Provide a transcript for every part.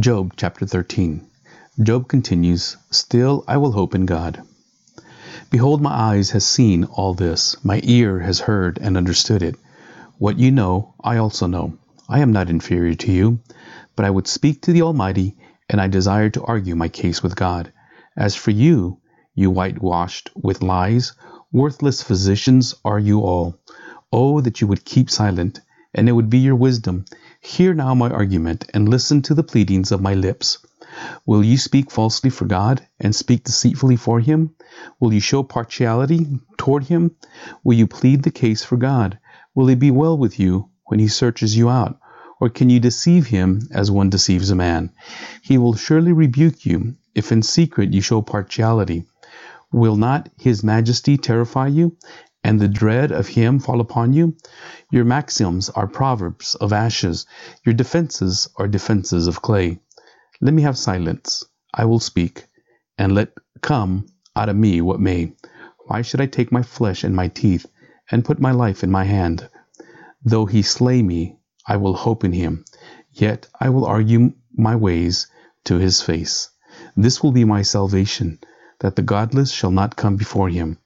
Job chapter 13. Job continues, Still I will hope in God. Behold, my eyes has seen all this, my ear has heard and understood it. What you know, I also know. I am not inferior to you, but I would speak to the Almighty, and I desire to argue my case with God. As for you, you whitewashed with lies, worthless physicians are you all. Oh, that you would keep silent, and it would be your wisdom. Hear now my argument, and listen to the pleadings of my lips. Will you speak falsely for God, and speak deceitfully for him? Will you show partiality toward him? Will you plead the case for God? Will it be well with you when he searches you out? Or can you deceive him as one deceives a man? He will surely rebuke you if in secret you show partiality. Will not his majesty terrify you, and the dread of him fall upon you? Your maxims are proverbs of ashes, your defenses are defenses of clay. Let me have silence, I will speak, and let come out of me what may. Why should I take my flesh in my teeth, and put my life in my hand? Though he slay me, I will hope in him, yet I will argue my ways to his face. This will be my salvation, that the godless shall not come before him.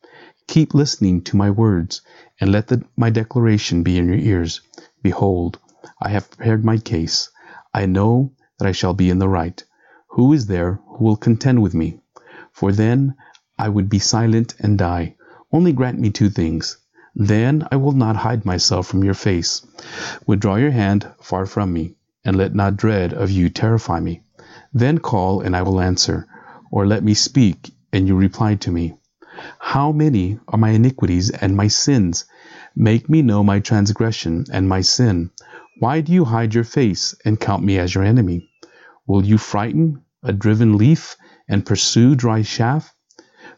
Keep listening to my words, and let the, my declaration be in your ears. Behold, I have prepared my case. I know that I shall be in the right. Who is there who will contend with me? For then I would be silent and die. Only grant me two things. Then I will not hide myself from your face. Withdraw your hand far from me, and let not dread of you terrify me. Then call, and I will answer, or let me speak, and you reply to me. How many are my iniquities and my sins? Make me know my transgression and my sin. Why do you hide your face and count me as your enemy? Will you frighten a driven leaf and pursue dry chaff?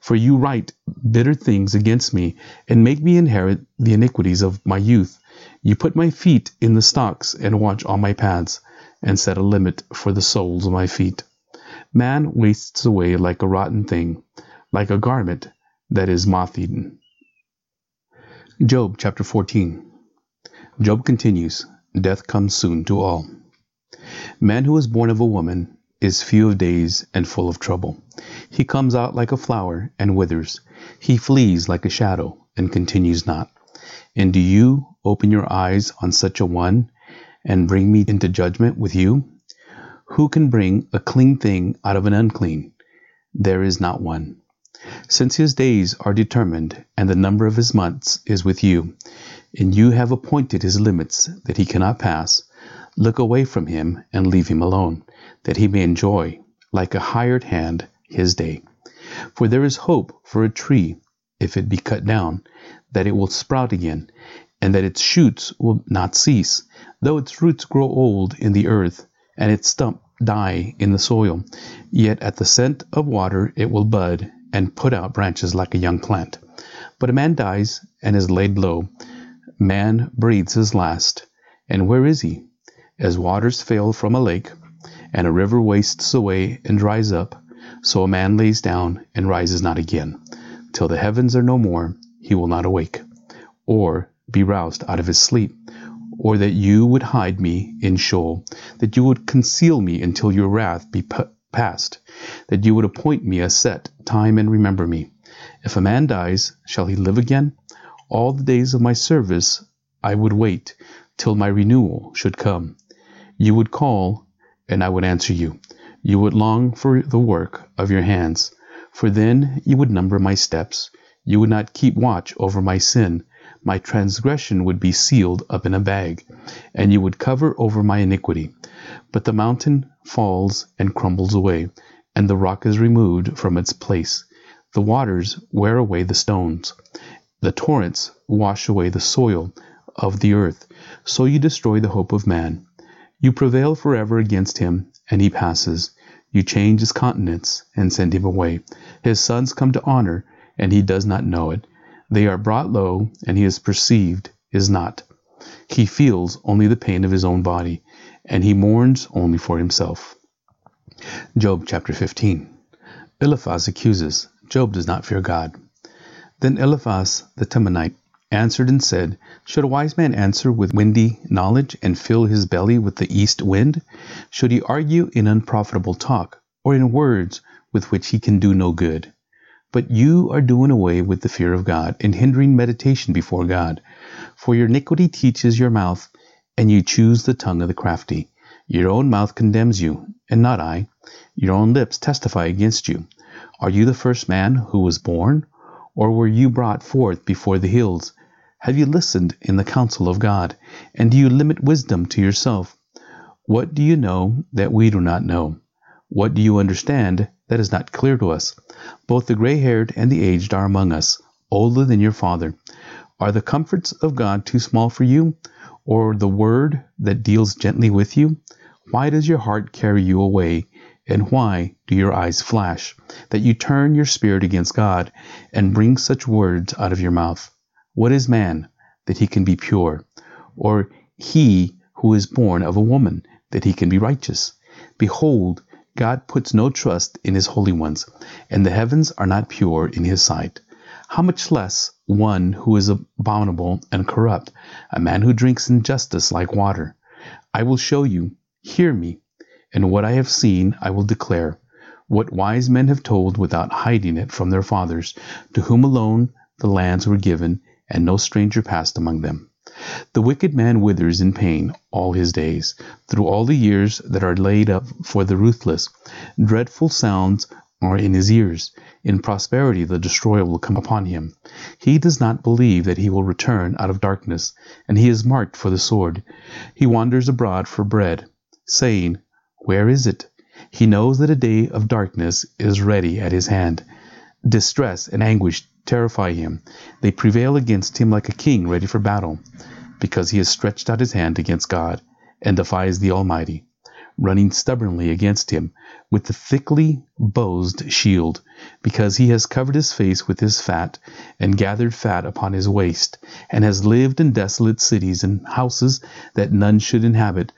For you write bitter things against me and make me inherit the iniquities of my youth. You put my feet in the stocks and watch all my paths and set a limit for the soles of my feet. Man wastes away like a rotten thing, like a garment that is moth eaten. Job chapter 14. Job continues Death comes soon to all. Man who is born of a woman is few of days and full of trouble. He comes out like a flower and withers. He flees like a shadow and continues not. And do you open your eyes on such a one and bring me into judgment with you? Who can bring a clean thing out of an unclean? There is not one. Since his days are determined, and the number of his months is with you, and you have appointed his limits that he cannot pass, look away from him and leave him alone, that he may enjoy, like a hired hand, his day. For there is hope for a tree, if it be cut down, that it will sprout again, and that its shoots will not cease, though its roots grow old in the earth, and its stump die in the soil. Yet at the scent of water it will bud and put out branches like a young plant. But a man dies and is laid low. Man breathes his last. And where is he? As waters fail from a lake, and a river wastes away and dries up, so a man lays down and rises not again. Till the heavens are no more, he will not awake, or be roused out of his sleep. Or that you would hide me in Sheol, that you would conceal me until your wrath be past, that you would appoint me a set time and remember me. If a man dies, shall he live again? All the days of my service I would wait till my renewal should come. You would call, and I would answer you. You would long for the work of your hands, for then you would number my steps. You would not keep watch over my sin. My transgression would be sealed up in a bag, and you would cover over my iniquity. But the mountain falls and crumbles away, and the rock is removed from its place. The waters wear away the stones. The torrents wash away the soil of the earth. So you destroy the hope of man. You prevail forever against him, and he passes. You change his countenance and send him away. His sons come to honor, and he does not know it. They are brought low, and he is perceived is not. He feels only the pain of his own body, and he mourns only for himself. Job chapter 15. Eliphaz accuses Job does not fear God. Then Eliphaz the Temanite answered and said, Should a wise man answer with windy knowledge, and fill his belly with the east wind? Should he argue in unprofitable talk, or in words with which he can do no good? But you are doing away with the fear of God, and hindering meditation before God. For your iniquity teaches your mouth, and you choose the tongue of the crafty. Your own mouth condemns you, and not I. Your own lips testify against you. Are you the first man who was born? Or were you brought forth before the hills? Have you listened in the counsel of God? And do you limit wisdom to yourself? What do you know that we do not know? What do you understand that is not clear to us? Both the gray haired and the aged are among us, older than your father. Are the comforts of God too small for you, or the word that deals gently with you? Why does your heart carry you away, and why do your eyes flash, that you turn your spirit against God, and bring such words out of your mouth? What is man, that he can be pure? Or he who is born of a woman, that he can be righteous? Behold, God puts no trust in his holy ones, and the heavens are not pure in his sight. How much less one who is abominable and corrupt, a man who drinks injustice like water? I will show you, hear me, and what I have seen I will declare, what wise men have told without hiding it from their fathers, to whom alone the lands were given, and no stranger passed among them. The wicked man withers in pain all his days, through all the years that are laid up for the ruthless. Dreadful sounds are in his ears. In prosperity the destroyer will come upon him. He does not believe that he will return out of darkness, and he is marked for the sword. He wanders abroad for bread, saying, Where is it? He knows that a day of darkness is ready at his hand. Distress and anguish terrify him. They prevail against him like a king ready for battle, because he has stretched out his hand against God and defies the Almighty, running stubbornly against him with the thickly bossed shield, because he has covered his face with his fat and gathered fat upon his waist, and has lived in desolate cities and houses that none should inhabit,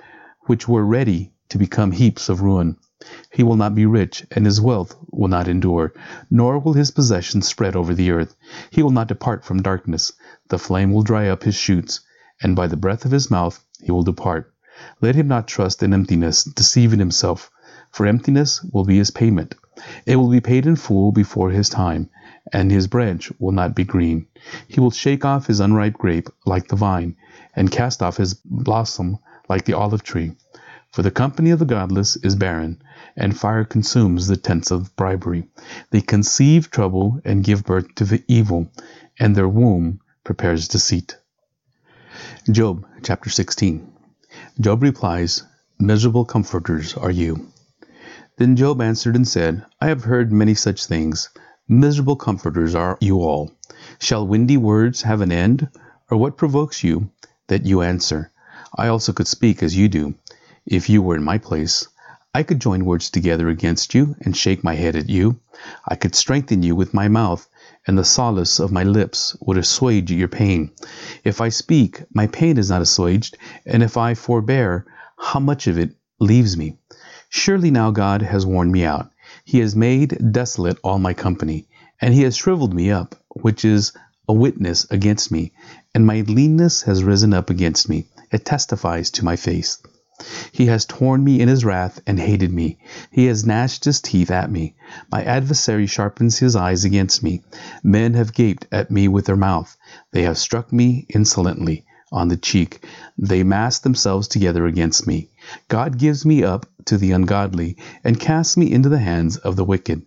which were ready to become heaps of ruin. He will not be rich, and his wealth will not endure, nor will his possessions spread over the earth. He will not depart from darkness. The flame will dry up his shoots, and by the breath of his mouth he will depart. Let him not trust in emptiness, deceiving himself, for emptiness will be his payment. It will be paid in full before his time, and his branch will not be green. He will shake off his unripe grape like the vine, and cast off his blossom like the olive tree. For the company of the godless is barren, and fire consumes the tents of bribery. They conceive trouble and give birth to the evil, and their womb prepares deceit. Job chapter 16. Job replies, Miserable comforters are you. Then Job answered and said, I have heard many such things. Miserable comforters are you all. Shall windy words have an end? Or what provokes you that you answer? I also could speak as you do if you were in my place. I could join words together against you and shake my head at you. I could strengthen you with my mouth, and the solace of my lips would assuage your pain. If I speak, my pain is not assuaged, and if I forbear, how much of it leaves me? Surely now God has worn me out. He has made desolate all my company, and he has shriveled me up, which is a witness against me, and my leanness has risen up against me. It testifies to my face. He has torn me in his wrath and hated me. He has gnashed his teeth at me. My adversary sharpens his eyes against me. Men have gaped at me with their mouth. They have struck me insolently on the cheek. They mass themselves together against me. God gives me up to the ungodly and casts me into the hands of the wicked.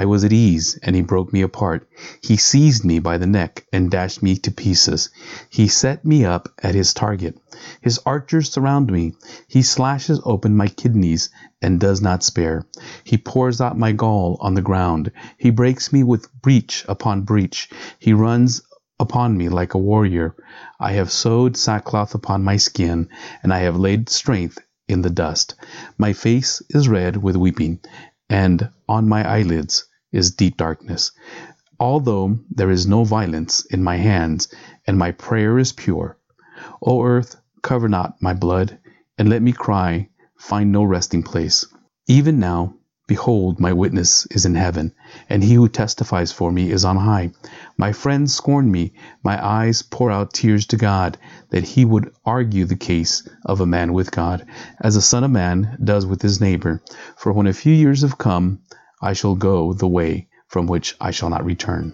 I was at ease, and he broke me apart. He seized me by the neck and dashed me to pieces. He set me up at his target. His archers surround me. He slashes open my kidneys and does not spare. He pours out my gall on the ground. He breaks me with breach upon breach. He runs upon me like a warrior. I have sewed sackcloth upon my skin, and I have laid strength in the dust. My face is red with weeping, and on my eyelids is deep darkness. Although there is no violence in my hands, and my prayer is pure. O earth, cover not my blood, and let me cry, find no resting place. Even now, Behold, my witness is in heaven, and he who testifies for me is on high. My friends scorn me, my eyes pour out tears to God, that he would argue the case of a man with God, as a son of man does with his neighbor. For when a few years have come, I shall go the way from which I shall not return.